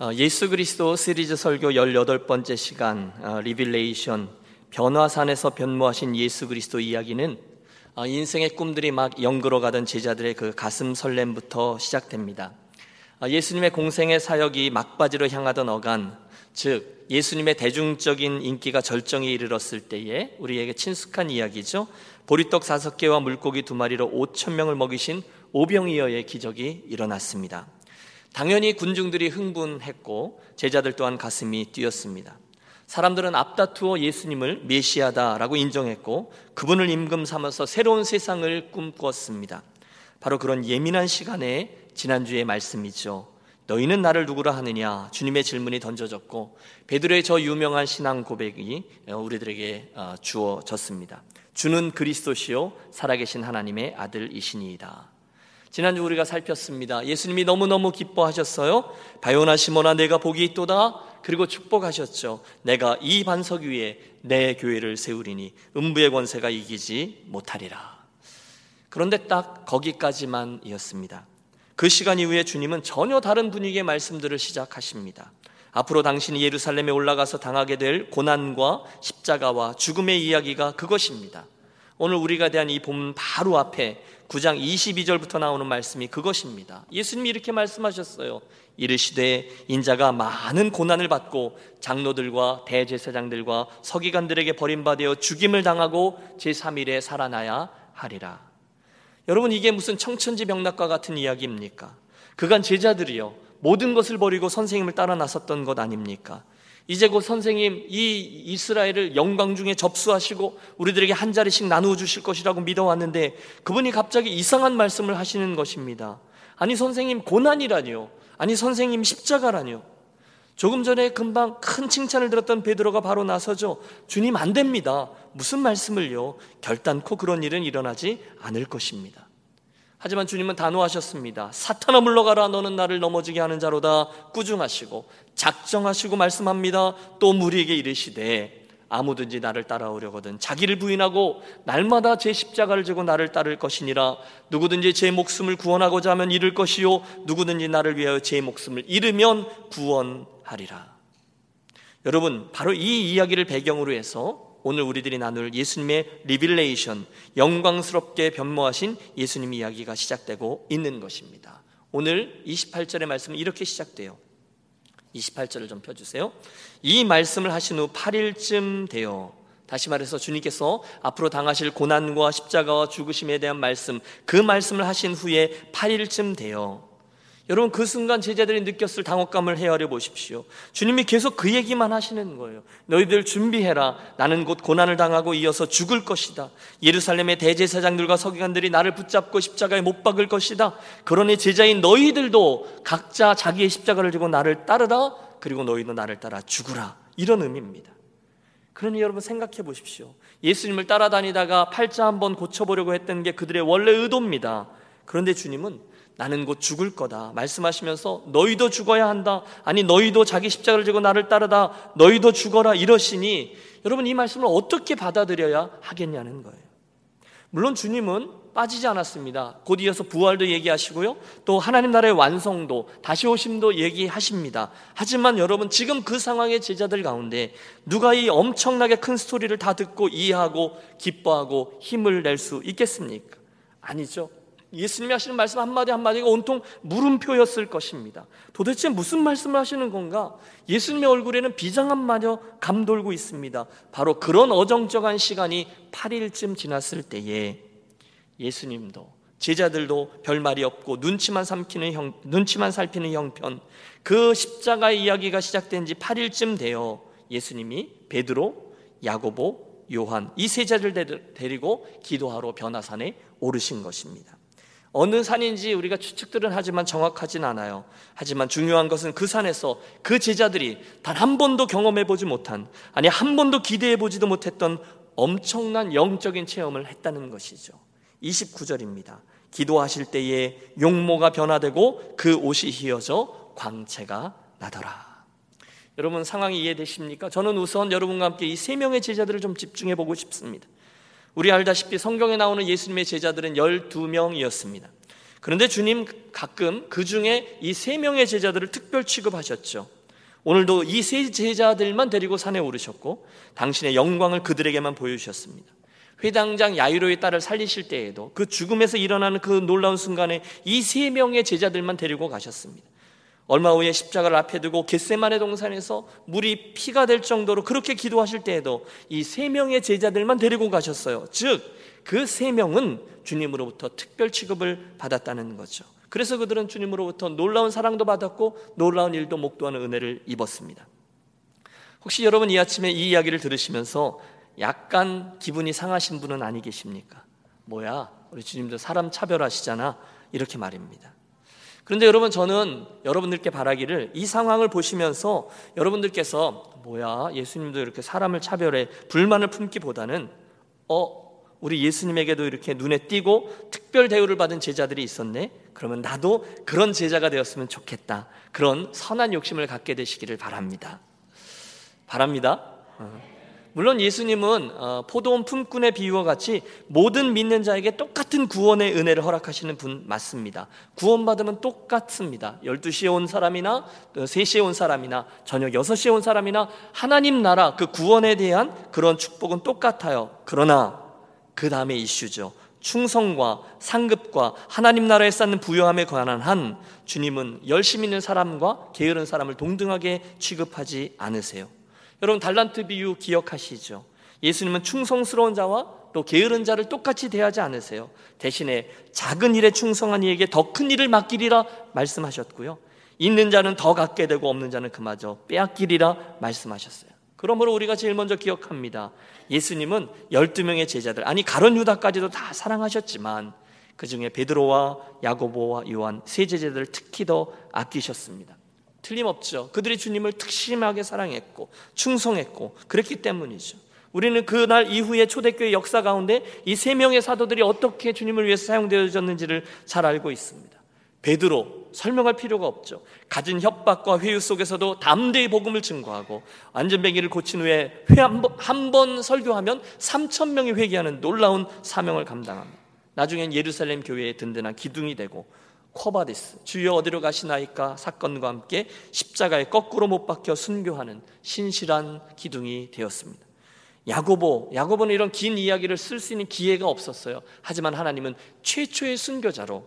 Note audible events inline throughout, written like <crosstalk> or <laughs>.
어, 예수 그리스도 시리즈 설교 18번째 시간 어, Revelation 변화산에서 변모하신 예수 그리스도 이야기는 어, 인생의 꿈들이 막 영글어 가던 제자들의 그 가슴 설렘부터 시작됩니다. 예수님의 공생애 사역이 막바지로 향하던 어간, 즉 예수님의 대중적인 인기가 절정에 이르렀을 때에 우리에게 친숙한 이야기죠. 보리떡 다섯 개와 물고기 두 마리로 5천 명을 먹이신 오병이어의 기적이 일어났습니다. 당연히 군중들이 흥분했고 제자들 또한 가슴이 뛰었습니다. 사람들은 앞다투어 예수님을 메시아다라고 인정했고 그분을 임금 삼아서 새로운 세상을 꿈꾸었습니다. 바로 그런 예민한 시간에 지난주의 말씀이죠. 너희는 나를 누구라 하느냐? 주님의 질문이 던져졌고 베드로의 저 유명한 신앙 고백이 우리들에게 어, 주어졌습니다. 주는 그리스도시요 살아계신 하나님의 아들이시니이다. 지난주 우리가 살폈습니다. 예수님이 너무너무 기뻐하셨어요. 바요나 시모나 내가 복이 있도다. 그리고 축복하셨죠. 내가 이 반석 위에 내 교회를 세우리니 음부의 권세가 이기지 못하리라. 그런데 딱 거기까지만이었습니다. 그 시간 이후에 주님은 전혀 다른 분위기의 말씀들을 시작하십니다. 앞으로 당신이 예루살렘에 올라가서 당하게 될 고난과 십자가와 죽음의 이야기가 그것입니다. 오늘 우리가 대한 이 본 바로 앞에 9장 22절부터 나오는 말씀이 그것입니다. 예수님이 이렇게 말씀하셨어요. 이르시되 인자가 많은 고난을 받고 장로들과 대제사장들과 서기관들에게 버림받아 죽임을 당하고 제3일에 살아나야 하리라. 여러분 이게 무슨 청천지명락과 같은 이야기입니까? 그간 제자들이요 모든 것을 버리고 선생님을 따라 나섰던 것 아닙니까? 이제 곧 선생님 이 이스라엘을 영광 중에 접수하시고 우리들에게 한 자리씩 나누어 주실 것이라고 믿어왔는데 그분이 갑자기 이상한 말씀을 하시는 것입니다. 아니 선생님 고난이라니요. 아니 선생님 십자가라니요. 조금 전에 금방 큰 칭찬을 들었던 베드로가 바로 나서죠. 주님 안 됩니다. 무슨 말씀을요? 결단코 그런 일은 일어나지 않을 것입니다. 하지만 주님은 단호하셨습니다. 사탄아 물러가라 너는 나를 넘어지게 하는 자로다 꾸중하시고 작정하시고 말씀합니다. 또 무리에게 이르시되 아무든지 나를 따라오려거든 자기를 부인하고 날마다 제 십자가를 지고 나를 따를 것이니라 누구든지 제 목숨을 구원하고자 하면 잃을 것이요 누구든지 나를 위하여 제 목숨을 잃으면 구원하리라. 여러분 바로 이 이야기를 배경으로 해서 오늘 우리들이 나눌 예수님의 Revelation, 영광스럽게 변모하신 예수님 이야기가 시작되고 있는 것입니다. 오늘 28절의 말씀은 이렇게 시작돼요. 28절을 좀 펴주세요. 이 말씀을 하신 후 8일쯤 되어 다시 말해서 주님께서 앞으로 당하실 고난과 십자가와 죽으심에 대한 말씀, 그 말씀을 하신 후에 8일쯤 되어 여러분 그 순간 제자들이 느꼈을 당혹감을 헤아려 보십시오. 주님이 계속 그 얘기만 하시는 거예요. 너희들 준비해라. 나는 곧 고난을 당하고 이어서 죽을 것이다. 예루살렘의 대제사장들과 서기관들이 나를 붙잡고 십자가에 못 박을 것이다. 그러니 제자인 너희들도 각자 자기의 십자가를 지고 나를 따르라. 그리고 너희도 나를 따라 죽으라. 이런 의미입니다. 그러니 여러분 생각해 보십시오. 예수님을 따라다니다가 팔자 한번 고쳐보려고 했던 게 그들의 원래 의도입니다. 그런데 주님은 나는 곧 죽을 거다. 말씀하시면서 너희도 죽어야 한다. 아니 너희도 자기 십자가를 지고 나를 따르다. 너희도 죽어라 이러시니 여러분 이 말씀을 어떻게 받아들여야 하겠냐는 거예요. 물론 주님은 빠지지 않았습니다. 곧 이어서 부활도 얘기하시고요. 또 하나님 나라의 완성도, 다시 오심도 얘기하십니다. 하지만 여러분 지금 그 상황의 제자들 가운데 누가 이 엄청나게 큰 스토리를 다 듣고 이해하고 기뻐하고 힘을 낼 수 있겠습니까? 아니죠. 예수님이 하시는 말씀 한마디 한마디가 온통 물음표였을 것입니다. 도대체 무슨 말씀을 하시는 건가? 예수님의 얼굴에는 비장한 마녀 감돌고 있습니다. 바로 그런 어정쩡한 시간이 8일쯤 지났을 때에 예수님도 제자들도 별말이 없고 눈치만 삼키는 형, 눈치만 살피는 형편 그 십자가의 이야기가 시작된 지 8일쯤 되어 예수님이 베드로, 야고보, 요한 이 세 자를 데리고 기도하러 변화산에 오르신 것입니다. 어느 산인지 우리가 추측들은 하지만 정확하진 않아요. 하지만 중요한 것은 그 산에서 그 제자들이 단 한 번도 경험해 보지 못한, 아니 한 번도 기대해 보지도 못했던 엄청난 영적인 체험을 했다는 것이죠. 29절입니다. 기도하실 때에 용모가 변화되고 그 옷이 휘어져 광채가 나더라. 여러분 상황이 이해되십니까? 저는 우선 여러분과 함께 이 세 명의 제자들을 좀 집중해 보고 싶습니다. 우리 알다시피 성경에 나오는 예수님의 제자들은 12명이었습니다. 그런데 주님 가끔 그 중에 이 세 명의 제자들을 특별 취급하셨죠. 오늘도 이 세 제자들만 데리고 산에 오르셨고 당신의 영광을 그들에게만 보여주셨습니다. 회당장 야이로의 딸을 살리실 때에도 그 죽음에서 일어나는 그 놀라운 순간에 이 세 명의 제자들만 데리고 가셨습니다. 얼마 후에 십자가를 앞에 두고 겟세만의 동산에서 물이 피가 될 정도로 그렇게 기도하실 때에도 이 세 명의 제자들만 데리고 가셨어요. 즉, 그 세 명은 주님으로부터 특별 취급을 받았다는 거죠. 그래서 그들은 주님으로부터 놀라운 사랑도 받았고 놀라운 일도 목도하는 은혜를 입었습니다. 혹시 여러분 이 아침에 이 이야기를 들으시면서 약간 기분이 상하신 분은 아니 계십니까? 뭐야, 우리 주님도 사람 차별하시잖아. 이렇게 말입니다. 그런데 여러분 저는 여러분들께 바라기를 이 상황을 보시면서 여러분들께서 뭐야 예수님도 이렇게 사람을 차별해 불만을 품기보다는 어 우리 예수님에게도 이렇게 눈에 띄고 특별 대우를 받은 제자들이 있었네. 그러면 나도 그런 제자가 되었으면 좋겠다. 그런 선한 욕심을 갖게 되시기를 바랍니다. 바랍니다. 어. 물론 예수님은 어, 포도원 품꾼의 비유와 같이 모든 믿는 자에게 똑같은 구원의 은혜를 허락하시는 분 맞습니다. 구원받으면 똑같습니다. 12시에 온 사람이나 3시에 어, 온 사람이나 저녁 6시에 온 사람이나 하나님 나라 그 구원에 대한 그런 축복은 똑같아요. 그러나 그 다음에 이슈죠. 충성과 상급과 하나님 나라에 쌓는 부여함에 관한 한 주님은 열심히 있는 사람과 게으른 사람을 동등하게 취급하지 않으세요. 여러분 달란트 비유 기억하시죠? 예수님은 충성스러운 자와 또 게으른 자를 똑같이 대하지 않으세요. 대신에 작은 일에 충성한 이에게 더 큰 일을 맡기리라 말씀하셨고요. 있는 자는 더 갖게 되고 없는 자는 그마저 빼앗기리라 말씀하셨어요. 그러므로 우리가 제일 먼저 기억합니다. 예수님은 12명의 제자들, 아니 가론 유다까지도 다 사랑하셨지만 그 중에 베드로와 야고보와 요한 세 제자들을 특히 더 아끼셨습니다. 틀림없죠. 그들이 주님을 특심하게 사랑했고 충성했고 그랬기 때문이죠. 우리는 그날 이후의 초대교회 역사 가운데 이 세 명의 사도들이 어떻게 주님을 위해서 사용되어졌는지를 잘 알고 있습니다. 베드로 설명할 필요가 없죠. 가진 협박과 회유 속에서도 담대히 복음을 증거하고 안전뱅이를 고친 후에 한 번 설교하면 3천 명이 회개하는 놀라운 사명을 감당합니다. 나중엔 예루살렘 교회의 든든한 기둥이 되고 Quo Vadis 주여 어디로 가시나이까 사건과 함께 십자가에 거꾸로 못 박혀 순교하는 신실한 기둥이 되었습니다. 야고보, 야고보는 이런 긴 이야기를 쓸 수 있는 기회가 없었어요. 하지만 하나님은 최초의 순교자로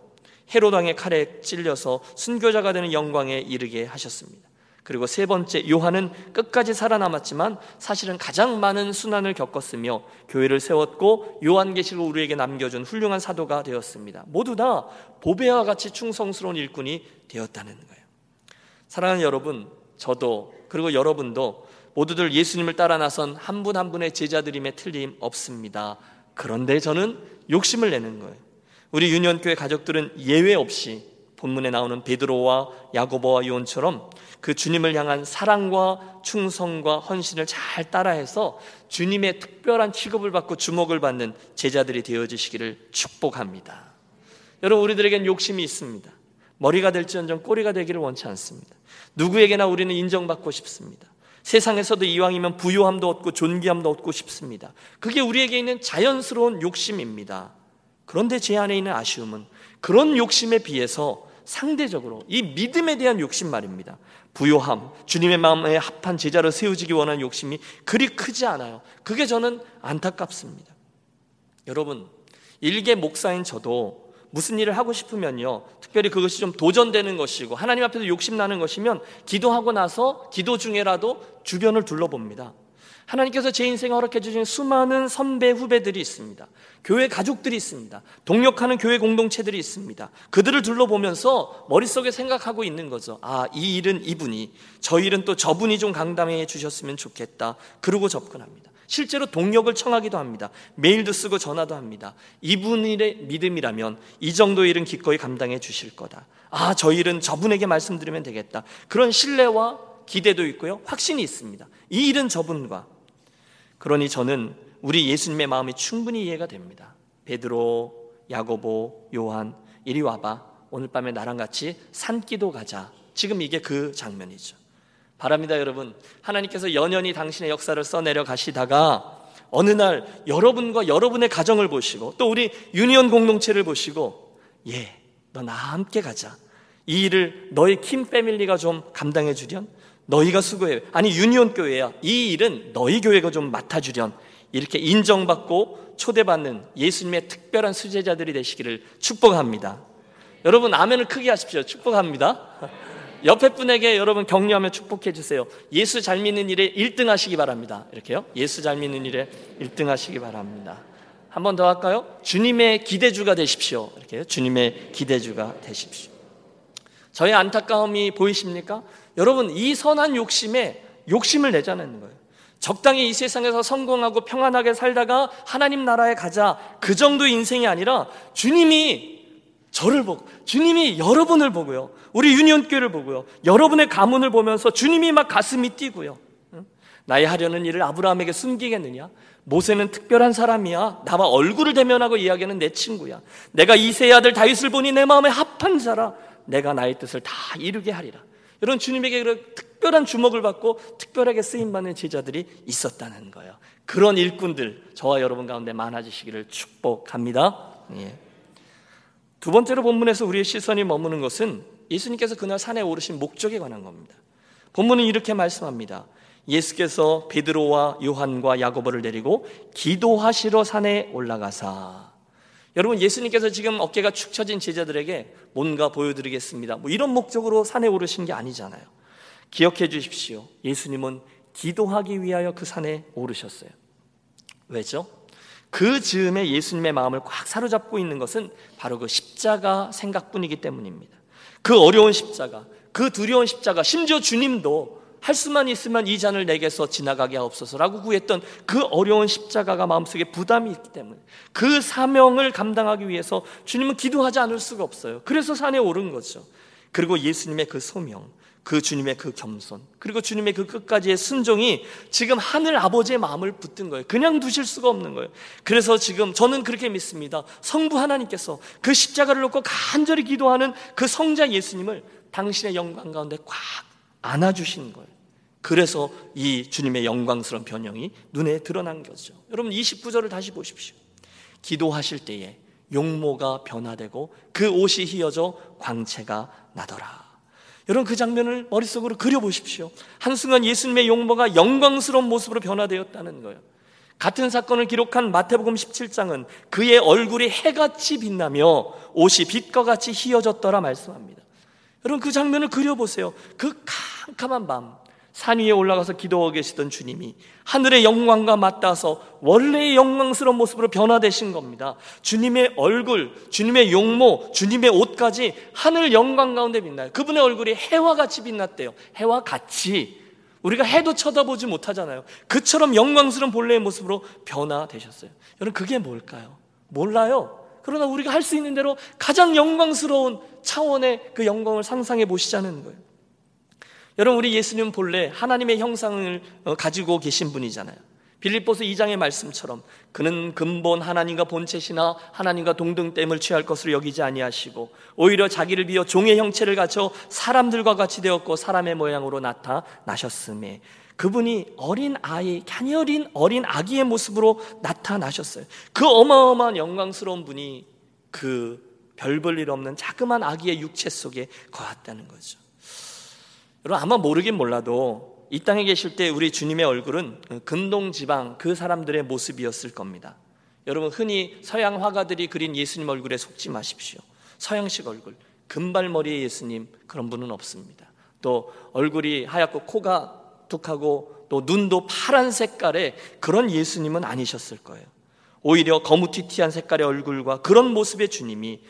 헤롯 왕의 칼에 찔려서 순교자가 되는 영광에 이르게 하셨습니다. 그리고 세 번째 요한은 끝까지 살아남았지만 사실은 가장 많은 수난을 겪었으며 교회를 세웠고 요한계시록을 우리에게 남겨준 훌륭한 사도가 되었습니다. 모두 다 보배와 같이 충성스러운 일꾼이 되었다는 거예요. 사랑하는 여러분, 저도 그리고 여러분도 모두들 예수님을 따라 나선 한 분한 한 분의 제자들임에 틀림 없습니다. 그런데 저는 욕심을 내는 거예요. 우리 유년교회 가족들은 예외 없이 본문에 나오는 베드로와 야고보와 요한처럼 그 주님을 향한 사랑과 충성과 헌신을 잘 따라해서 주님의 특별한 취급을 받고 주목을 받는 제자들이 되어지시기를 축복합니다. 여러분 우리들에겐 욕심이 있습니다. 머리가 될지언정 꼬리가 되기를 원치 않습니다. 누구에게나 우리는 인정받고 싶습니다. 세상에서도 이왕이면 부요함도 얻고 존귀함도 얻고 싶습니다. 그게 우리에게 있는 자연스러운 욕심입니다. 그런데 제 안에 있는 아쉬움은 그런 욕심에 비해서 상대적으로 이 믿음에 대한 욕심 말입니다. 부요함, 주님의 마음에 합한 제자를 세우지기 원하는 욕심이 그리 크지 않아요. 그게 저는 안타깝습니다. 여러분, 일개 목사인 저도 무슨 일을 하고 싶으면요. 특별히 그것이 좀 도전되는 것이고 하나님 앞에서 욕심나는 것이면 기도하고 나서 기도 중에라도 주변을 둘러봅니다. 하나님께서 제 인생에 허락해 주신 수많은 선배 후배들이 있습니다. 교회 가족들이 있습니다. 동력하는 교회 공동체들이 있습니다. 그들을 둘러보면서 머릿속에 생각하고 있는 거죠. 아, 이 일은 이분이, 저 일은 또 저분이 좀 강담해 주셨으면 좋겠다. 그러고 접근합니다. 실제로 동력을 청하기도 합니다. 메일도 쓰고 전화도 합니다. 이분의 믿음이라면 이 정도 일은 기꺼이 감당해 주실 거다. 아, 저 일은 저분에게 말씀드리면 되겠다. 그런 신뢰와 기대도 있고요. 확신이 있습니다. 이 일은 저분과 그러니 저는 우리 예수님의 마음이 충분히 이해가 됩니다. 베드로, 야고보, 요한, 이리 와봐. 오늘 밤에 나랑 같이 산기도 가자. 지금 이게 그 장면이죠. 바랍니다, 여러분. 하나님께서 연연히 당신의 역사를 써내려 가시다가 어느 날 여러분과 여러분의 가정을 보시고 또 우리 유니온 공동체를 보시고 예, 너 나와 함께 가자. 이 일을 너희 킴 패밀리가 좀 감당해 주련. 너희가 수고해. 아니 유니온 교회야. 이 일은 너희 교회가 좀 맡아 주련. 이렇게 인정받고 초대받는 예수님의 특별한 수제자들이 되시기를 축복합니다. 여러분 아멘을 크게 하십시오. 축복합니다. <laughs> 옆에 분에게 여러분 격려하며 축복해 주세요. 예수 잘 믿는 일에 1등 하시기 바랍니다. 이렇게요. 예수 잘 믿는 일에 1등 하시기 바랍니다. 한 번 더 할까요? 주님의 기대주가 되십시오. 이렇게요. 주님의 기대주가 되십시오. 저의 안타까움이 보이십니까? 여러분 이 선한 욕심에 욕심을 내자는 거예요. 적당히 이 세상에서 성공하고 평안하게 살다가 하나님 나라에 가자 그 정도 인생이 아니라 주님이 저를 보고 주님이 여러분을 보고요. 우리 유니온교회를 보고요. 여러분의 가문을 보면서 주님이 막 가슴이 뛰고요. 나의 하려는 일을 아브라함에게 숨기겠느냐? 모세는 특별한 사람이야. 나와 얼굴을 대면하고 이야기하는 내 친구야. 내가 이세의 아들 다윗을 보니 내 마음에 합한 자라. 내가 나의 뜻을 다 이루게 하리라. 이런 주님에게 그런 특별한 주목을 받고 특별하게 쓰임 받는 제자들이 있었다는 거예요. 그런 일꾼들 저와 여러분 가운데 많아지시기를 축복합니다. 예. 두 번째로 본문에서 우리의 시선이 머무는 것은 예수님께서 그날 산에 오르신 목적에 관한 겁니다. 본문은 이렇게 말씀합니다. 예수께서 베드로와 요한과 야고보를 데리고 기도하시러 산에 올라가사. 여러분 예수님께서 지금 어깨가 축 처진 제자들에게 뭔가 보여드리겠습니다. 뭐 이런 목적으로 산에 오르신 게 아니잖아요. 기억해 주십시오. 예수님은 기도하기 위하여 그 산에 오르셨어요. 왜죠? 그 즈음에 예수님의 마음을 꽉 사로잡고 있는 것은 바로 그 십자가 생각뿐이기 때문입니다. 그 어려운 십자가, 그 두려운 십자가, 심지어 주님도 할 수만 있으면 이 잔을 내게서 지나가게 하옵소서라고 구했던 그 어려운 십자가가 마음속에 부담이 있기 때문에 그 사명을 감당하기 위해서 주님은 기도하지 않을 수가 없어요. 그래서 산에 오른 거죠. 그리고 예수님의 그 소명, 그 주님의 그 겸손, 그리고 주님의 그 끝까지의 순종이 지금 하늘 아버지의 마음을 붙든 거예요. 그냥 두실 수가 없는 거예요. 그래서 지금 저는 그렇게 믿습니다. 성부 하나님께서 그 십자가를 놓고 간절히 기도하는 그 성자 예수님을 당신의 영광 가운데 꽉 안아주신 거예요. 그래서 이 주님의 영광스러운 변형이 눈에 드러난 거죠. 여러분 29절을 다시 보십시오. 기도하실 때에 용모가 변화되고 그 옷이 휘어져 광채가 나더라. 여러분 그 장면을 머릿속으로 그려보십시오. 한순간 예수님의 용모가 영광스러운 모습으로 변화되었다는 거예요. 같은 사건을 기록한 마태복음 17장은 그의 얼굴이 해같이 빛나며 옷이 빛과 같이 휘어졌더라 말씀합니다. 여러분 그 장면을 그려보세요. 그 캄캄한 밤, 산 위에 올라가서 기도하고 계시던 주님이 하늘의 영광과 맞닿아서 원래의 영광스러운 모습으로 변화되신 겁니다. 주님의 얼굴, 주님의 용모, 주님의 옷까지 하늘 영광 가운데 빛나요. 그분의 얼굴이 해와 같이 빛났대요. 해와 같이. 우리가 해도 쳐다보지 못하잖아요. 그처럼 영광스러운 본래의 모습으로 변화되셨어요. 여러분, 그게 뭘까요? 몰라요. 그러나 우리가 할 수 있는 대로 가장 영광스러운 차원의 그 영광을 상상해 보시자는 거예요. 여러분 우리 예수님 본래 하나님의 형상을 어, 가지고 계신 분이잖아요. 빌립보서 2장의 말씀처럼 그는 근본 하나님과 본체시나 하나님과 동등됨을 취할 것으로 여기지 아니하시고 오히려 자기를 비어 종의 형체를 갖춰 사람들과 같이 되었고 사람의 모양으로 나타나셨음에 그분이 어린 아이, 가녀린 어린 아기의 모습으로 나타나셨어요. 그 어마어마한 영광스러운 분이 그 별 볼 일 없는 자그만 아기의 육체 속에 거했다는 거죠. 여러분 아마 모르긴 몰라도 이 땅에 계실 때 우리 주님의 얼굴은 근동 지방 그 사람들의 모습이었을 겁니다. 여러분 흔히 서양 화가들이 그린 예수님 얼굴에 속지 마십시오. 서양식 얼굴, 금발머리의 예수님 그런 분은 없습니다. 또 얼굴이 하얗고 코가 툭하고 또 눈도 파란 색깔의 그런 예수님은 아니셨을 거예요. 오히려 거무튀튀한 색깔의 얼굴과 그런 모습의 주님이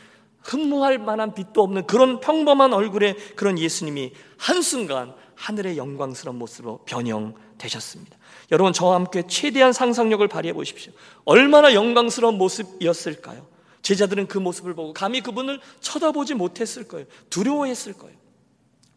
흠모할 만한 빛도 없는 그런 평범한 얼굴의 그런 예수님이 한순간 하늘의 영광스러운 모습으로 변형되셨습니다. 여러분 저와 함께 최대한 상상력을 발휘해 보십시오. 얼마나 영광스러운 모습이었을까요? 제자들은 그 모습을 보고 감히 그분을 쳐다보지 못했을 거예요. 두려워했을 거예요.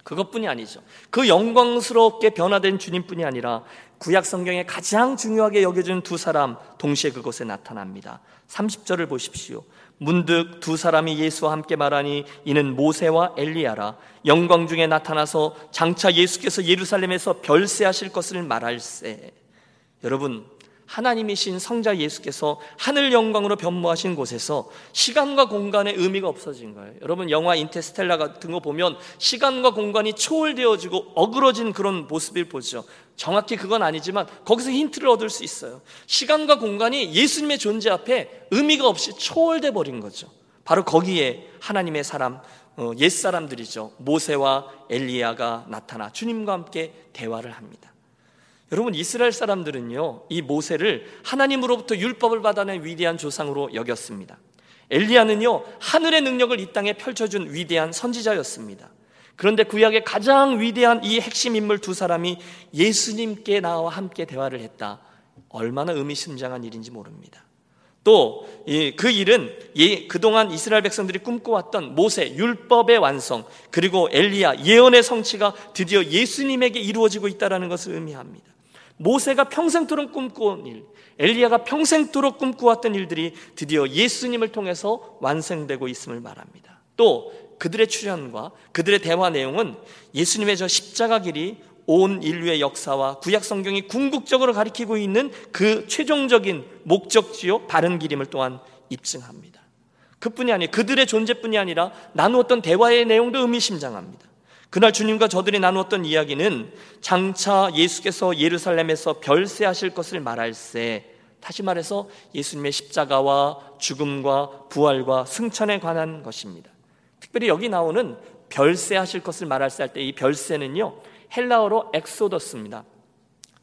그것뿐이 아니죠. 그 영광스럽게 변화된 주님뿐이 아니라 구약 성경에 가장 중요하게 여겨지는 두 사람 동시에 그곳에 나타납니다. 30절을 보십시오. 문득 두 사람이 예수와 함께 말하니 이는 모세와 엘리야라 영광 중에 나타나서 장차 예수께서 예루살렘에서 별세하실 것을 말할세. 여러분 하나님이신 성자 예수께서 하늘 영광으로 변모하신 곳에서 시간과 공간의 의미가 없어진 거예요. 여러분 영화 인테스텔라 같은 거 보면 시간과 공간이 초월되어지고 어그러진 그런 모습을 보죠. 정확히 그건 아니지만 거기서 힌트를 얻을 수 있어요. 시간과 공간이 예수님의 존재 앞에 의미가 없이 초월돼 버린 거죠. 바로 거기에 하나님의 사람 어, 옛 사람들이죠. 모세와 엘리야가 나타나 주님과 함께 대화를 합니다. 여러분 이스라엘 사람들은요 이 모세를 하나님으로부터 율법을 받아낸 위대한 조상으로 여겼습니다. 엘리야는요 하늘의 능력을 이 땅에 펼쳐준 위대한 선지자였습니다. 그런데 구약의 가장 위대한 이 핵심 인물 두 사람이 예수님께 나와 함께 대화를 했다. 얼마나 의미심장한 일인지 모릅니다. 또 그 일은 그동안 이스라엘 백성들이 꿈꿔왔던 모세 율법의 완성 그리고 엘리야 예언의 성취가 드디어 예수님에게 이루어지고 있다는 것을 의미합니다. 모세가 평생토록 꿈꿔온 일, 엘리야가 평생토록 꿈꾸었던 일들이 드디어 예수님을 통해서 완성되고 있음을 말합니다. 또 그들의 출현과 그들의 대화 내용은 예수님의 저 십자가 길이 온 인류의 역사와 구약 성경이 궁극적으로 가리키고 있는 그 최종적인 목적지요 바른 길임을 또한 입증합니다. 그뿐이 아니 그들의 존재뿐이 아니라 나누었던 대화의 내용도 의미심장합니다. 그날 주님과 저들이 나누었던 이야기는 장차 예수께서 예루살렘에서 별세하실 것을 말할세 다시 말해서 예수님의 십자가와 죽음과 부활과 승천에 관한 것입니다. 특별히 여기 나오는 별세하실 것을 말할새 할 때 이 별세는요 헬라어로 Exodus입니다.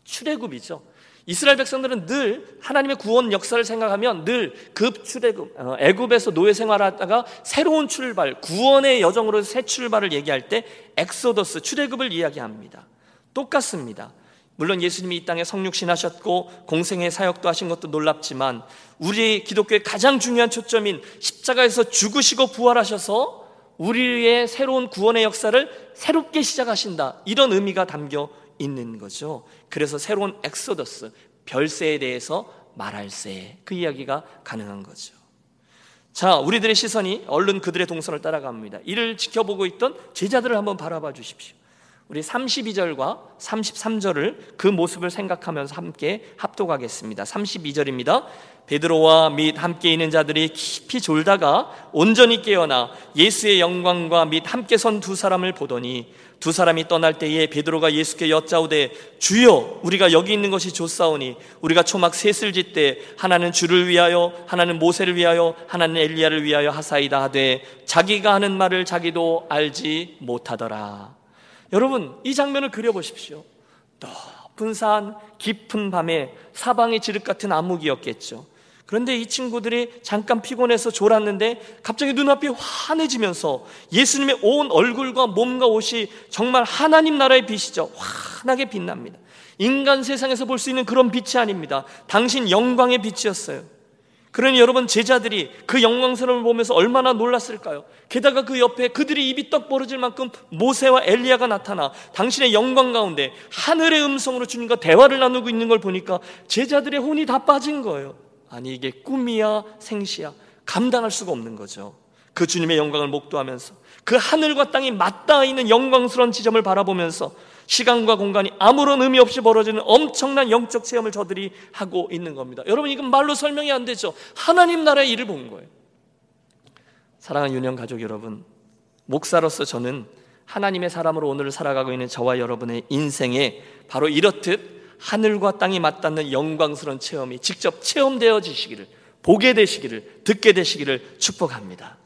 출애굽이죠. 이스라엘 백성들은 늘 하나님의 구원 역사를 생각하면 늘 그 출애굽, 어, 애굽에서 노예 생활하다가 새로운 출발, 구원의 여정으로 새 출발을 얘기할 때 엑소더스, 출애굽을 이야기합니다. 똑같습니다. 물론 예수님이 이 땅에 성육신하셨고 공생애 사역도 하신 것도 놀랍지만 우리 기독교의 가장 중요한 초점인 십자가에서 죽으시고 부활하셔서 우리의 새로운 구원의 역사를 새롭게 시작하신다. 이런 의미가 담겨 있는 거죠. 그래서 새로운 엑소더스, 별세에 대해서 말할새 그 이야기가 가능한 거죠. 자, 우리들의 시선이 얼른 그들의 동선을 따라갑니다. 이를 지켜보고 있던 제자들을 한번 바라봐 주십시오. 우리 32절과 33절을 그 모습을 생각하면서 함께 합독하겠습니다. 32절입니다. 베드로와 및 함께 있는 자들이 깊이 졸다가 온전히 깨어나 예수의 영광과 및 함께 선 두 사람을 보더니 두 사람이 떠날 때에 베드로가 예수께 여짜오되 주여 우리가 여기 있는 것이 좋사오니 우리가 초막 셋을 짓되 하나는 주를 위하여 하나는 모세를 위하여 하나는 엘리야를 위하여 하사이다 하되 자기가 하는 말을 자기도 알지 못하더라. 여러분 이 장면을 그려보십시오. 높은 산 깊은 밤에 사방이 지륵 같은 암흑이었겠죠 그런데 이 친구들이 잠깐 피곤해서 졸았는데 갑자기 눈앞이 환해지면서 예수님의 온 얼굴과 몸과 옷이 정말 하나님 나라의 빛이죠. 환하게 빛납니다. 인간 세상에서 볼 수 있는 그런 빛이 아닙니다. 당신 영광의 빛이었어요. 그러니 여러분 제자들이 그 영광스러움을 보면서 얼마나 놀랐을까요? 게다가 그 옆에 그들이 입이 떡 벌어질 만큼 모세와 엘리야가 나타나 당신의 영광 가운데 하늘의 음성으로 주님과 대화를 나누고 있는 걸 보니까 제자들의 혼이 다 빠진 거예요. 아니 이게 꿈이야 생시야 감당할 수가 없는 거죠. 그 주님의 영광을 목도하면서 그 하늘과 땅이 맞닿아 있는 영광스러운 지점을 바라보면서 시간과 공간이 아무런 의미 없이 벌어지는 엄청난 영적 체험을 저들이 하고 있는 겁니다. 여러분 이건 말로 설명이 안 되죠. 하나님 나라의 일을 본 거예요. 사랑하는 유년 가족 여러분, 목사로서 저는 하나님의 사람으로 오늘을 살아가고 있는 저와 여러분의 인생에 바로 이렇듯 하늘과 땅이 맞닿는 영광스러운 체험이 직접 체험되어지시기를 보게 되시기를 듣게 되시기를 축복합니다.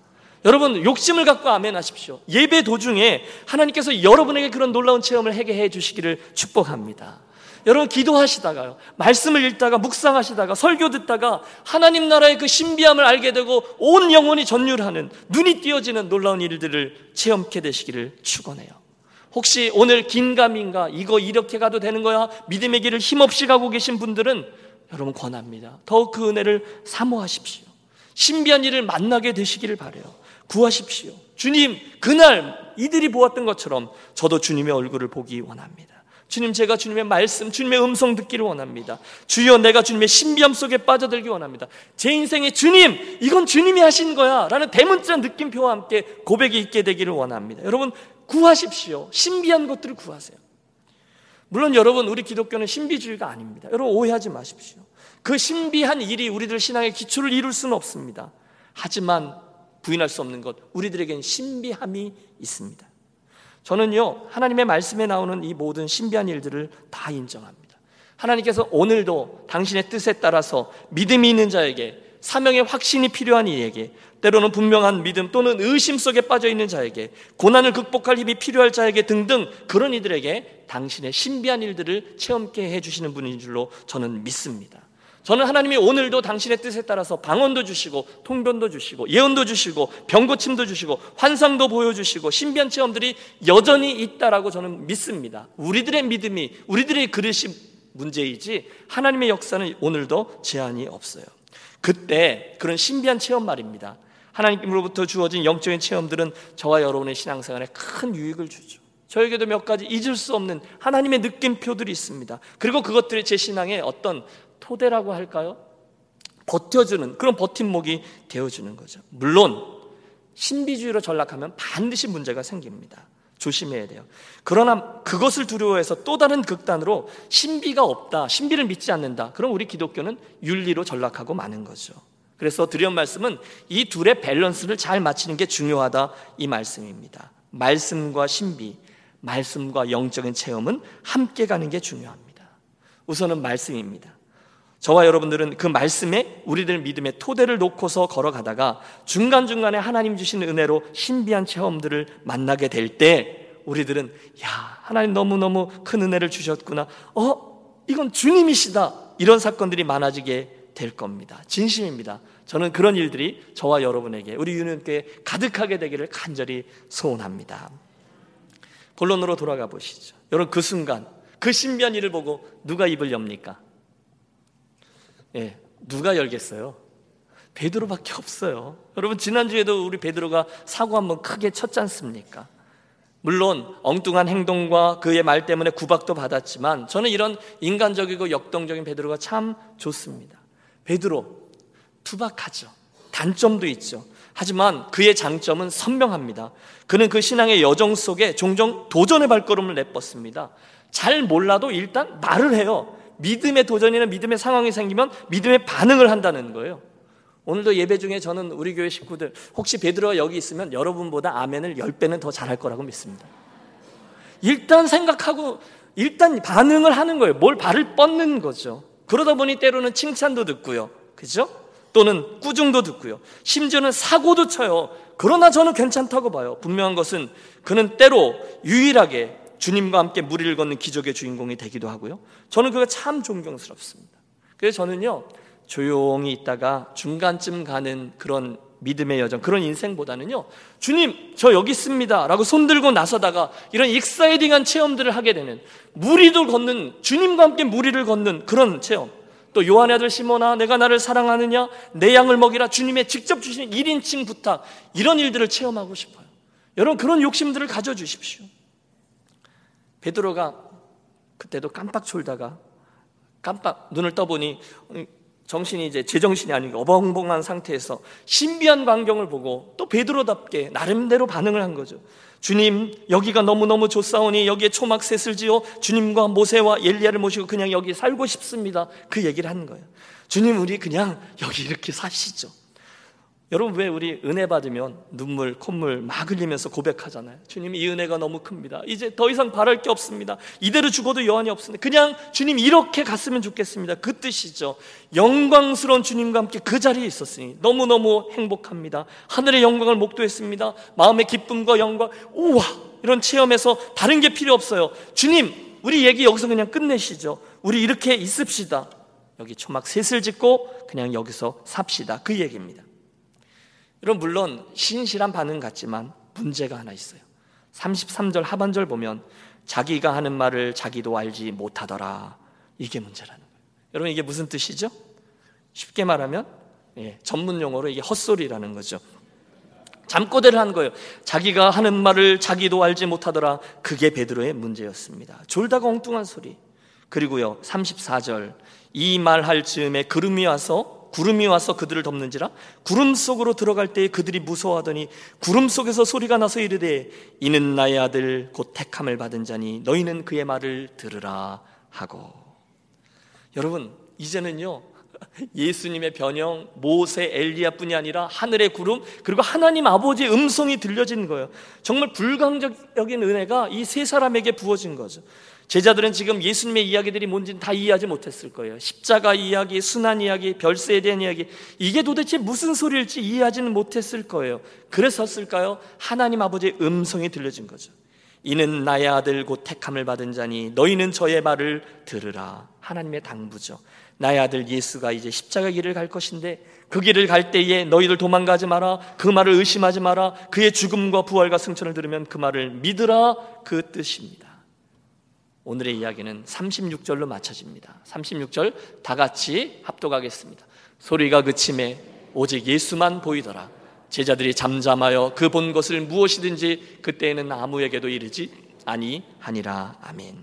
여러분 욕심을 갖고 아멘 하십시오. 예배 도중에 하나님께서 여러분에게 그런 놀라운 체험을 하게 해 주시기를 축복합니다. 여러분 기도하시다가요. 말씀을 읽다가 묵상하시다가 설교 듣다가 하나님 나라의 그 신비함을 알게 되고 온 영혼이 전율하는 눈이 띄어지는 놀라운 일들을 체험케 되시기를 축원해요. 혹시 오늘 긴가민가 이거 이렇게 가도 되는 거야? 믿음의 길을 힘없이 가고 계신 분들은 여러분 권합니다. 더욱 그 은혜를 사모하십시오. 신비한 일을 만나게 되시기를 바래요. 구하십시오. 주님, 그날 이들이 보았던 것처럼 저도 주님의 얼굴을 보기 원합니다. 주님, 제가 주님의 말씀, 주님의 음성 듣기를 원합니다. 주여, 내가 주님의 신비함 속에 빠져들기 원합니다. 제 인생에 주님, 이건 주님이 하신 거야. 라는 대문자 느낌표와 함께 고백이 있게 되기를 원합니다. 여러분, 구하십시오. 신비한 것들을 구하세요. 물론 여러분, 우리 기독교는 신비주의가 아닙니다. 여러분, 오해하지 마십시오. 그 신비한 일이 우리들 신앙의 기초를 이룰 수는 없습니다. 하지만 부인할 수 없는 것, 우리들에겐 신비함이 있습니다. 저는요, 하나님의 말씀에 나오는 이 모든 신비한 일들을 다 인정합니다. 하나님께서 오늘도 당신의 뜻에 따라서 믿음이 있는 자에게 사명의 확신이 필요한 이에게 때로는 분명한 믿음 또는 의심 속에 빠져 있는 자에게 고난을 극복할 힘이 필요할 자에게 등등 그런 이들에게 당신의 신비한 일들을 체험케 해 주시는 분인 줄로 저는 믿습니다. 저는 하나님이 오늘도 당신의 뜻에 따라서 방언도 주시고 통변도 주시고 예언도 주시고 병고침도 주시고 환상도 보여주시고 신비한 체험들이 여전히 있다라고 저는 믿습니다. 우리들의 믿음이 우리들의 그릇이 문제이지 하나님의 역사는 오늘도 제한이 없어요. 그때 그런 신비한 체험 말입니다. 하나님으로부터 주어진 영적인 체험들은 저와 여러분의 신앙생활에 큰 유익을 주죠. 저에게도 몇 가지 잊을 수 없는 하나님의 느낌표들이 있습니다. 그리고 그것들이 제 신앙의 어떤 토대라고 할까요? 버텨주는 그런 버팀목이 되어주는 거죠. 물론 신비주의로 전락하면 반드시 문제가 생깁니다. 조심해야 돼요. 그러나 그것을 두려워해서 또 다른 극단으로 신비가 없다, 신비를 믿지 않는다. 그럼 우리 기독교는 윤리로 전락하고 마는 거죠. 그래서 드린 말씀은 이 둘의 밸런스를 잘 맞추는 게 중요하다 이 말씀입니다. 말씀과 신비, 말씀과 영적인 체험은 함께 가는 게 중요합니다. 우선은 말씀입니다. 저와 여러분들은 그 말씀에 우리들 믿음의 토대를 놓고서 걸어가다가 중간중간에 하나님 주신 은혜로 신비한 체험들을 만나게 될 때 우리들은 야, 하나님 너무너무 큰 은혜를 주셨구나. 어, 이건 주님이시다. 이런 사건들이 많아지게 될 겁니다. 진심입니다. 저는 그런 일들이 저와 여러분에게 우리 유년교회 가득하게 되기를 간절히 소원합니다. 본론으로 돌아가 보시죠. 여러분 그 순간 그 신비한 일을 보고 누가 입을 엽니까? 예, 누가 열겠어요? 베드로밖에 없어요. 여러분 지난주에도 우리 베드로가 사고 한번 크게 쳤지 않습니까? 물론 엉뚱한 행동과 그의 말 때문에 구박도 받았지만 저는 이런 인간적이고 역동적인 베드로가 참 좋습니다. 베드로 투박하죠. 단점도 있죠. 하지만 그의 장점은 선명합니다. 그는 그 신앙의 여정 속에 종종 도전의 발걸음을 내뻗습니다. 잘 몰라도 일단 말을 해요. 믿음의 도전이나 믿음의 상황이 생기면 믿음의 반응을 한다는 거예요. 오늘도 예배 중에 저는 우리 교회 식구들 혹시 베드로가 여기 있으면 여러분보다 아멘을 10배는 더 잘할 거라고 믿습니다. 일단 생각하고 일단 반응을 하는 거예요. 뭘 발을 뻗는 거죠. 그러다 보니 때로는 칭찬도 듣고요. 그죠? 또는 꾸중도 듣고요. 심지어는 사고도 쳐요. 그러나 저는 괜찮다고 봐요. 분명한 것은 그는 때로 유일하게 주님과 함께 무리를 걷는 기적의 주인공이 되기도 하고요. 저는 그가 참 존경스럽습니다. 그래서 저는요, 조용히 있다가 중간쯤 가는 그런 믿음의 여정, 그런 인생보다는요, 주님, 저 여기 있습니다. 라고 손들고 나서다가 이런 익사이딩한 체험들을 하게 되는, 무리도 걷는, 주님과 함께 무리를 걷는 그런 체험. 또 요한의 아들 시모나 내가 나를 사랑하느냐 내 양을 먹이라 주님의 직접 주신 1인칭 부탁 이런 일들을 체험하고 싶어요. 여러분 그런 욕심들을 가져 주십시오. 베드로가 그때도 깜빡 졸다가 깜빡 눈을 떠보니 정신이 이제 제정신이 아니고 어벙벙한 상태에서 신비한 광경을 보고 또 베드로답게 나름대로 반응을 한 거죠. 주님 여기가 너무너무 좋사오니 여기에 초막 셋을 지어 주님과 모세와 엘리야를 모시고 그냥 여기 살고 싶습니다. 그 얘기를 하는 거예요. 주님 우리 그냥 여기 이렇게 사시죠. 여러분 왜 우리 은혜 받으면 눈물, 콧물 막 흘리면서 고백하잖아요. 주님 이 은혜가 너무 큽니다. 이제 더 이상 바랄 게 없습니다. 이대로 죽어도 여한이 없습니다. 그냥 주님 이렇게 갔으면 좋겠습니다. 그 뜻이죠. 영광스러운 주님과 함께 그 자리에 있었으니 너무너무 행복합니다. 하늘의 영광을 목도했습니다. 마음의 기쁨과 영광, 우와! 이런 체험에서 다른 게 필요 없어요. 주님, 우리 얘기 여기서 그냥 끝내시죠. 우리 이렇게 있읍시다. 여기 초막 셋을 짓고 그냥 여기서 삽시다. 그 얘기입니다. 여러분 물론 신실한 반응 같지만 문제가 하나 있어요. 33절 하반절 보면 자기가 하는 말을 자기도 알지 못하더라. 이게 문제라는 거예요. 여러분 이게 무슨 뜻이죠? 쉽게 말하면 예, 전문 용어로 이게 헛소리라는 거죠. 잠꼬대를 한 거예요. 자기가 하는 말을 자기도 알지 못하더라. 그게 베드로의 문제였습니다. 졸다가 엉뚱한 소리. 그리고요. 34절 이 말 할 즈음에 구름이 와서 구름이 와서 그들을 덮는지라 구름 속으로 들어갈 때에 그들이 무서워하더니 구름 속에서 소리가 나서 이르되 이는 나의 아들 곧 택함을 받은 자니 너희는 그의 말을 들으라 하고 여러분 이제는요 예수님의 변형, 모세, 엘리야뿐이 아니라 하늘의 구름 그리고 하나님 아버지의 음성이 들려진 거예요. 정말 불강적인 은혜가 이 세 사람에게 부어진 거죠. 제자들은 지금 예수님의 이야기들이 뭔지는 다 이해하지 못했을 거예요. 십자가 이야기, 순환 이야기, 별세에 대한 이야기 이게 도대체 무슨 소리일지 이해하지는 못했을 거예요. 그랬었을까요? 하나님 아버지의 음성이 들려진 거죠. 이는 나의 아들 곧 택함을 받은 자니 너희는 저의 말을 들으라. 하나님의 당부죠. 나의 아들 예수가 이제 십자가 길을 갈 것인데 그 길을 갈 때에 너희들 도망가지 마라. 그 말을 의심하지 마라. 그의 죽음과 부활과 승천을 들으면 그 말을 믿으라. 그 뜻입니다. 오늘의 이야기는 36절로 맞춰집니다. 36절 다 같이 합독하겠습니다. 소리가 그침에 오직 예수만 보이더라. 제자들이 잠잠하여 그 본 것을 무엇이든지 그때에는 아무에게도 이르지 아니하니라. 아멘.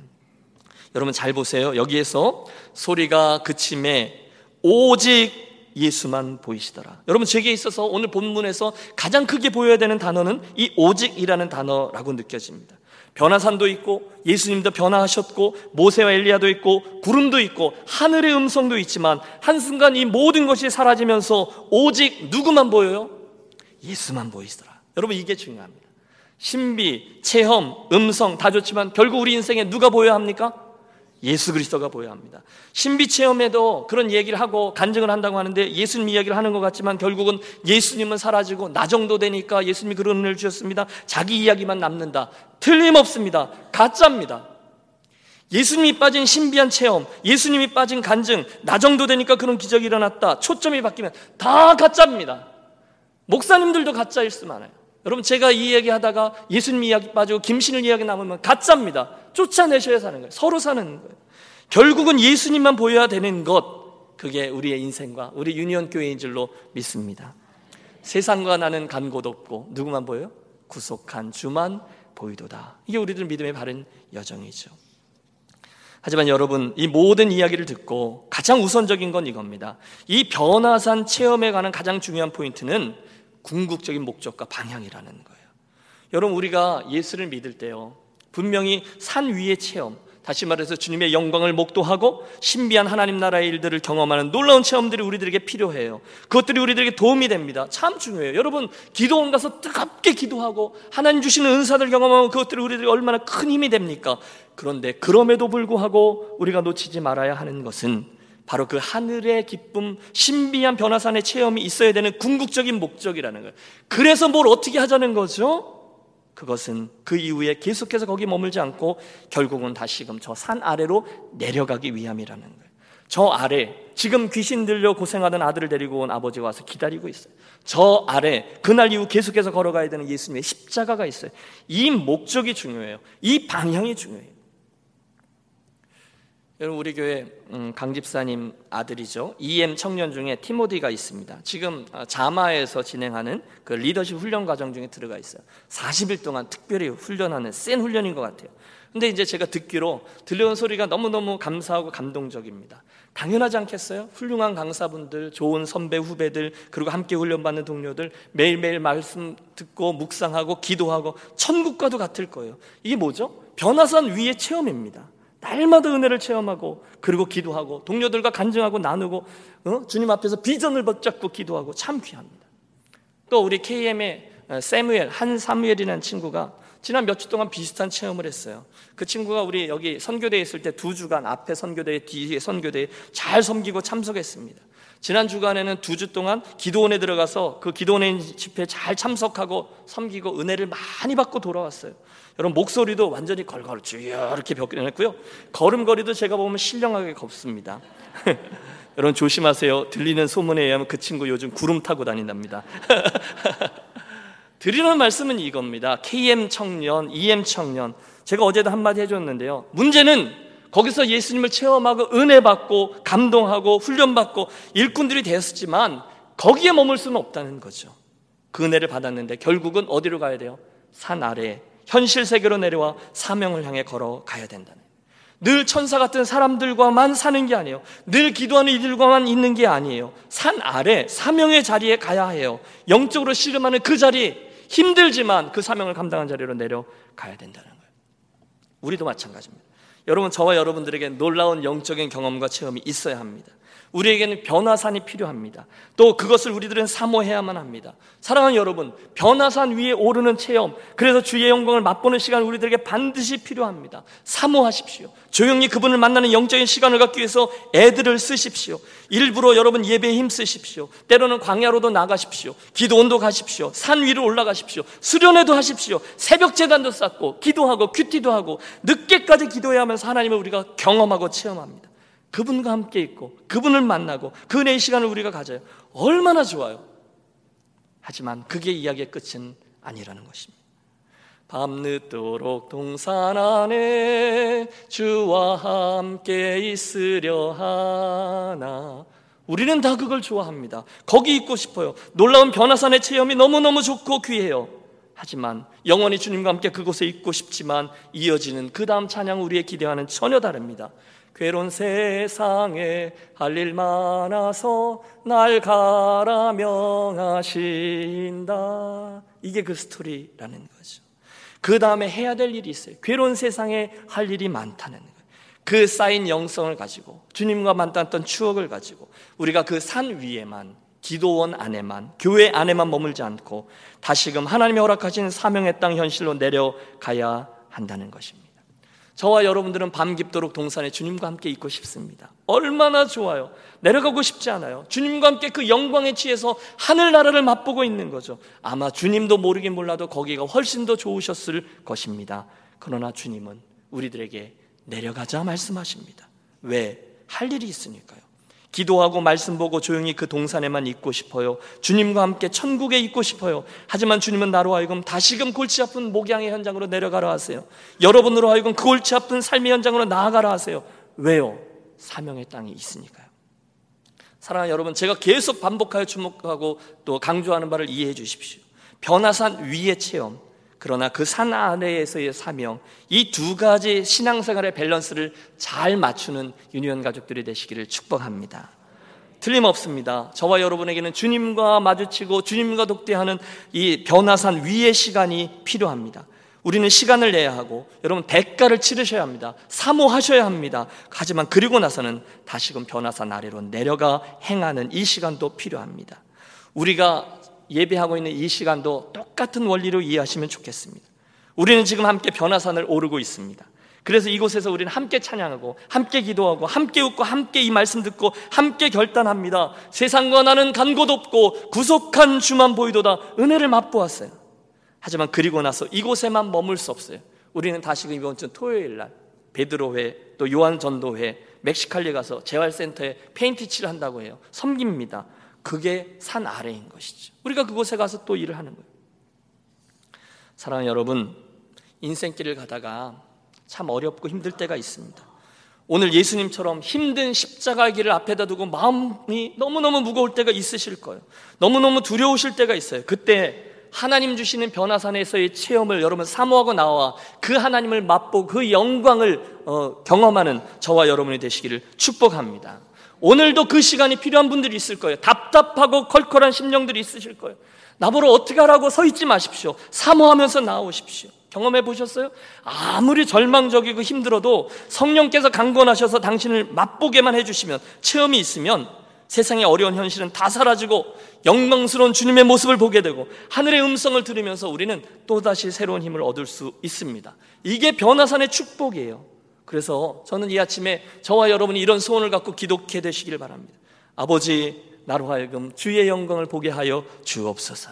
여러분 잘 보세요. 여기에서 소리가 그침에 오직 예수만 보이시더라. 여러분 제게 있어서 오늘 본문에서 가장 크게 보여야 되는 단어는 이 오직이라는 단어라고 느껴집니다. 변화산도 있고 예수님도 변화하셨고 모세와 엘리야도 있고 구름도 있고 하늘의 음성도 있지만 한순간 이 모든 것이 사라지면서 오직 누구만 보여요? 예수만 보이시더라. 여러분 이게 중요합니다. 신비, 체험, 음성 다 좋지만 결국 우리 인생에 누가 보여야 합니까? 예수 그리스도가 보여야 합니다. 신비 체험에도 그런 얘기를 하고 간증을 한다고 하는데 예수님 이야기를 하는 것 같지만 결국은 예수님은 사라지고 나 정도 되니까 예수님이 그런 은혜를 주셨습니다. 자기 이야기만 남는다. 틀림없습니다. 가짜입니다. 예수님이 빠진 신비한 체험, 예수님이 빠진 간증, 나 정도 되니까 그런 기적이 일어났다. 초점이 바뀌면 다 가짜입니다. 목사님들도 가짜일 수 많아요. 여러분 제가 이 얘기 하다가 예수님 이야기 빠지고 김신을 이야기 남으면 가짜입니다. 쫓아내셔야 사는 거예요. 서로 사는 거예요. 결국은 예수님만 보여야 되는 것 그게 우리의 인생과 우리 유니온 교회인 줄로 믿습니다. 세상과 나는 간곳 없고 누구만 보여요? 구속한 주만 보이도다. 이게 우리들 믿음의 바른 여정이죠. 하지만 여러분, 이 모든 이야기를 듣고 가장 우선적인 건 이겁니다. 이 변화산 체험에 관한 가장 중요한 포인트는 궁극적인 목적과 방향이라는 거예요. 여러분 우리가 예수를 믿을 때요. 분명히 산 위의 체험, 다시 말해서 주님의 영광을 목도하고 신비한 하나님 나라의 일들을 경험하는 놀라운 체험들이 우리들에게 필요해요. 그것들이 우리들에게 도움이 됩니다. 참 중요해요. 여러분, 기도원 가서 뜨겁게 기도하고 하나님 주시는 은사들 경험하면 그것들이 우리들에게 얼마나 큰 힘이 됩니까? 그런데 그럼에도 불구하고 우리가 놓치지 말아야 하는 것은 바로 그 하늘의 기쁨, 신비한 변화산의 체험이 있어야 되는 궁극적인 목적이라는 거예요. 그래서 뭘 어떻게 하자는 거죠? 그것은 그 이후에 계속해서 거기 머물지 않고 결국은 다시금 저 산 아래로 내려가기 위함이라는 거예요. 저 아래 지금 귀신 들려 고생하던 아들을 데리고 온 아버지가 와서 기다리고 있어요. 저 아래 그날 이후 계속해서 걸어가야 되는 예수님의 십자가가 있어요. 이 목적이 중요해요. 이 방향이 중요해요. 여러분 우리 교회 음, 강 집사님 아들이죠 EM 청년 중에 티모디가 있습니다. 지금 어, 자마에서 진행하는 그 리더십 훈련 과정 중에 들어가 있어요. 40일 동안 특별히 훈련하는 센 훈련인 것 같아요. 근데 이제 제가 듣기로 들려온 소리가 너무너무 감사하고 감동적입니다. 당연하지 않겠어요? 훌륭한 강사분들, 좋은 선배 후배들, 그리고 함께 훈련받는 동료들 매일매일 말씀 듣고 묵상하고 기도하고 천국과도 같을 거예요. 이게 뭐죠? 변화산 위의 체험입니다. 날마다 은혜를 체험하고 그리고 기도하고 동료들과 간증하고 나누고 어? 주님 앞에서 비전을 붙잡고 기도하고 참 귀합니다. 또 우리 KM의 어, 세무엘 한 사무엘이라는 친구가 지난 몇 주 동안 비슷한 체험을 했어요. 그 친구가 우리 여기 선교대에 있을 때 두 주간 앞에 선교대 뒤에 선교대에 잘 섬기고 참석했습니다. 지난 주간에는 두 주 동안 기도원에 들어가서 그 기도원의 집회에 잘 참석하고 섬기고 은혜를 많이 받고 돌아왔어요. 여러분 목소리도 완전히 걸걸 쭉 이렇게 벽해냈고요. 걸음걸이도 제가 보면 신령하게 걷습니다. <laughs> 여러분 조심하세요. 들리는 소문에 의하면 그 친구 요즘 구름 타고 다닌답니다. <laughs> 드리는 말씀은 이겁니다. KM 청년, EM 청년. 제가 어제도 한마디 해줬는데요. 문제는 거기서 예수님을 체험하고 은혜 받고 감동하고 훈련받고 일꾼들이 되었지만 거기에 머물 수는 없다는 거죠. 그 은혜를 받았는데 결국은 어디로 가야 돼요? 산 아래 현실 세계로 내려와 사명을 향해 걸어가야 된다는 늘 천사 같은 사람들과만 사는 게 아니에요. 늘 기도하는 이들과만 있는 게 아니에요. 산 아래 사명의 자리에 가야 해요. 영적으로 씨름하는 그 자리 힘들지만 그 사명을 감당한 자리로 내려가야 된다는 거예요. 우리도 마찬가지입니다. 여러분 저와 여러분들에게 놀라운 영적인 경험과 체험이 있어야 합니다. 우리에게는 변화산이 필요합니다. 또 그것을 우리들은 사모해야만 합니다. 사랑하는 여러분, 변화산 위에 오르는 체험, 그래서 주의 영광을 맛보는 시간 우리들에게 반드시 필요합니다. 사모하십시오. 조용히 그분을 만나는 영적인 시간을 갖기 위해서 애들을 쓰십시오. 일부러 여러분 예배에 힘쓰십시오. 때로는 광야로도 나가십시오. 기도원도 가십시오. 산 위로 올라가십시오. 수련회도 하십시오. 새벽 재단도 쌓고 기도하고 큐티도 하고 늦게까지 기도해야 하면서 하나님을 우리가 경험하고 체험합니다. 그분과 함께 있고 그분을 만나고 그 은혜의 시간을 우리가 가져요. 얼마나 좋아요. 하지만 그게 이야기의 끝은 아니라는 것입니다. 밤늦도록 동산 안에 주와 함께 있으려 하나. 우리는 다 그걸 좋아합니다. 거기 있고 싶어요. 놀라운 변화산의 체험이 너무너무 좋고 귀해요. 하지만 영원히 주님과 함께 그곳에 있고 싶지만 이어지는 그 다음 찬양 우리의 기대와는 전혀 다릅니다. 괴로운 세상에 할 일 많아서 날 가라 명하신다. 이게 그 스토리라는 거죠. 그 다음에 해야 될 일이 있어요. 괴로운 세상에 할 일이 많다는 거예요. 그 쌓인 영성을 가지고 주님과 만났던 추억을 가지고 우리가 그 산 위에만 기도원 안에만 교회 안에만 머물지 않고 다시금 하나님이 허락하신 사명의 땅 현실로 내려가야 한다는 것입니다. 저와 여러분들은 밤 깊도록 동산에 주님과 함께 있고 싶습니다. 얼마나 좋아요. 내려가고 싶지 않아요. 주님과 함께 그 영광에 취해서 하늘나라를 맛보고 있는 거죠. 아마 주님도 모르긴 몰라도 거기가 훨씬 더 좋으셨을 것입니다. 그러나 주님은 우리들에게 내려가자 말씀하십니다. 왜? 할 일이 있으니까요. 기도하고 말씀 보고 조용히 그 동산에만 있고 싶어요. 주님과 함께 천국에 있고 싶어요. 하지만 주님은 나로 하여금 다시금 골치 아픈 목양의 현장으로 내려가라 하세요. 여러분으로 하여금 그 골치 아픈 삶의 현장으로 나아가라 하세요. 왜요? 사명의 땅이 있으니까요. 사랑하는 여러분, 제가 계속 반복하여 주목하고 또 강조하는 바를 이해해 주십시오. 변화산 위의 체험, 그러나 그 산 아래에서의 사명, 이 두 가지 신앙생활의 밸런스를 잘 맞추는 유니온 가족들이 되시기를 축복합니다. 틀림없습니다. 저와 여러분에게는 주님과 마주치고 주님과 독대하는 이 변화산 위의 시간이 필요합니다. 우리는 시간을 내야 하고 여러분 대가를 치르셔야 합니다. 사모하셔야 합니다. 하지만 그리고 나서는 다시금 변화산 아래로 내려가 행하는 이 시간도 필요합니다. 우리가 예배하고 있는 이 시간도 똑같은 원리로 이해하시면 좋겠습니다. 우리는 지금 함께 변화산을 오르고 있습니다. 그래서 이곳에서 우리는 함께 찬양하고 함께 기도하고 함께 웃고 함께 이 말씀 듣고 함께 결단합니다. 세상과 나는 간 곳 없고 구속한 주만 보이도다 은혜를 맛보았어요. 하지만 그리고 나서 이곳에만 머물 수 없어요. 우리는 다시금 이번 주 토요일 날 베드로회 또 요한 전도회 멕시칼리에 가서 재활센터에 페인트 칠을 한다고 해요. 섬깁니다. 그게 산 아래인 것이죠. 우리가 그곳에 가서 또 일을 하는 거예요. 사랑하는 여러분, 인생길을 가다가 참 어렵고 힘들 때가 있습니다. 오늘 예수님처럼 힘든 십자가 길을 앞에다 두고 마음이 너무너무 무거울 때가 있으실 거예요. 너무너무 두려우실 때가 있어요. 그때 하나님 주시는 변화산에서의 체험을 여러분 사모하고 나와 그 하나님을 맛보고 그 영광을 어, 경험하는 저와 여러분이 되시기를 축복합니다. 오늘도 그 시간이 필요한 분들이 있을 거예요. 답답하고 컬컬한 심령들이 있으실 거예요. 나보러 어떻게 하라고 서 있지 마십시오. 사모하면서 나오십시오. 경험해 보셨어요? 아무리 절망적이고 힘들어도 성령께서 강권하셔서 당신을 맛보게만 해주시면 체험이 있으면 세상의 어려운 현실은 다 사라지고 영광스러운 주님의 모습을 보게 되고 하늘의 음성을 들으면서 우리는 또다시 새로운 힘을 얻을 수 있습니다. 이게 변화산의 축복이에요. 그래서 저는 이 아침에 저와 여러분이 이런 소원을 갖고 기독해 되시길 바랍니다. 아버지, 나로 하여금 주의 영광을 보게 하여 주옵소서.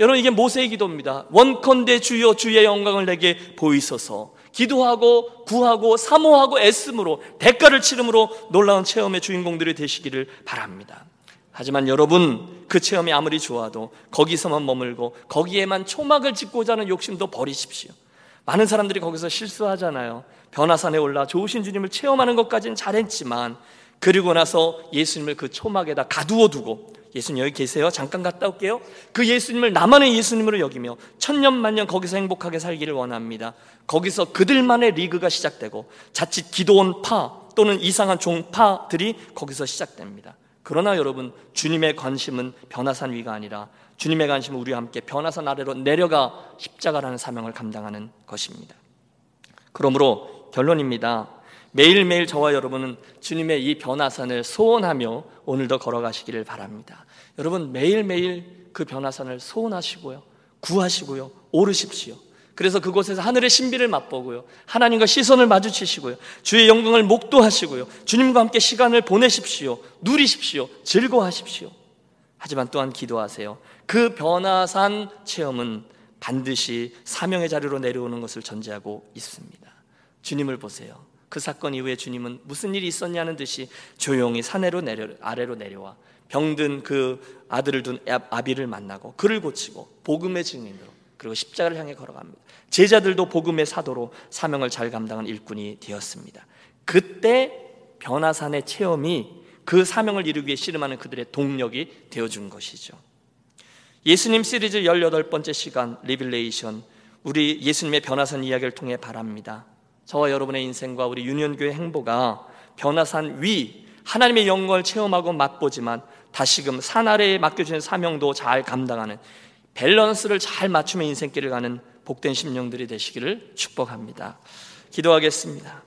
여러분 이게 모세의 기도입니다. 원컨대 주여 주의 영광을 내게 보이소서. 기도하고 구하고 사모하고 애씀으로 대가를 치름으로 놀라운 체험의 주인공들이 되시기를 바랍니다. 하지만 여러분 그 체험이 아무리 좋아도 거기서만 머물고 거기에만 초막을 짓고자 하는 욕심도 버리십시오. 많은 사람들이 거기서 실수하잖아요. 변화산에 올라 좋으신 주님을 체험하는 것까지는 잘했지만 그리고 나서 예수님을 그 초막에다 가두어 두고 예수님 여기 계세요. 잠깐 갔다 올게요. 그 예수님을 나만의 예수님으로 여기며 천년 만년 거기서 행복하게 살기를 원합니다. 거기서 그들만의 리그가 시작되고 자칫 기도원 파 또는 이상한 종파들이 거기서 시작됩니다. 그러나 여러분 주님의 관심은 변화산 위가 아니라 주님의 관심은 우리와 함께 변화산 아래로 내려가 십자가라는 사명을 감당하는 것입니다. 그러므로 결론입니다. 매일매일 저와 여러분은 주님의 이 변화산을 소원하며 오늘도 걸어가시기를 바랍니다. 여러분 매일매일 그 변화산을 소원하시고요. 구하시고요. 오르십시오. 그래서 그곳에서 하늘의 신비를 맛보고요. 하나님과 시선을 마주치시고요. 주의 영광을 목도하시고요. 주님과 함께 시간을 보내십시오. 누리십시오. 즐거워하십시오. 하지만 또한 기도하세요. 그 변화산 체험은 반드시 사명의 자리로 내려오는 것을 전제하고 있습니다. 주님을 보세요. 그 사건 이후에 주님은 무슨 일이 있었냐는 듯이 조용히 산으로 내려 아래로 내려와 병든 그 아들을 둔 아비를 만나고 그를 고치고 복음의 증인으로 그리고 십자가를 향해 걸어갑니다. 제자들도 복음의 사도로 사명을 잘 감당한 일꾼이 되었습니다. 그때 변화산의 체험이 그 사명을 이루기 위해 씨름하는 그들의 동력이 되어준 것이죠. 예수님 시리즈 18번째 시간 Revelation 우리 예수님의 변화산 이야기를 통해 바랍니다. 저와 여러분의 인생과 우리 유년교회 행보가 변화산 위 하나님의 영광을 체험하고 맛보지만 다시금 산 아래에 맡겨주는 사명도 잘 감당하는 밸런스를 잘 맞추며 인생길을 가는 복된 심령들이 되시기를 축복합니다. 기도하겠습니다.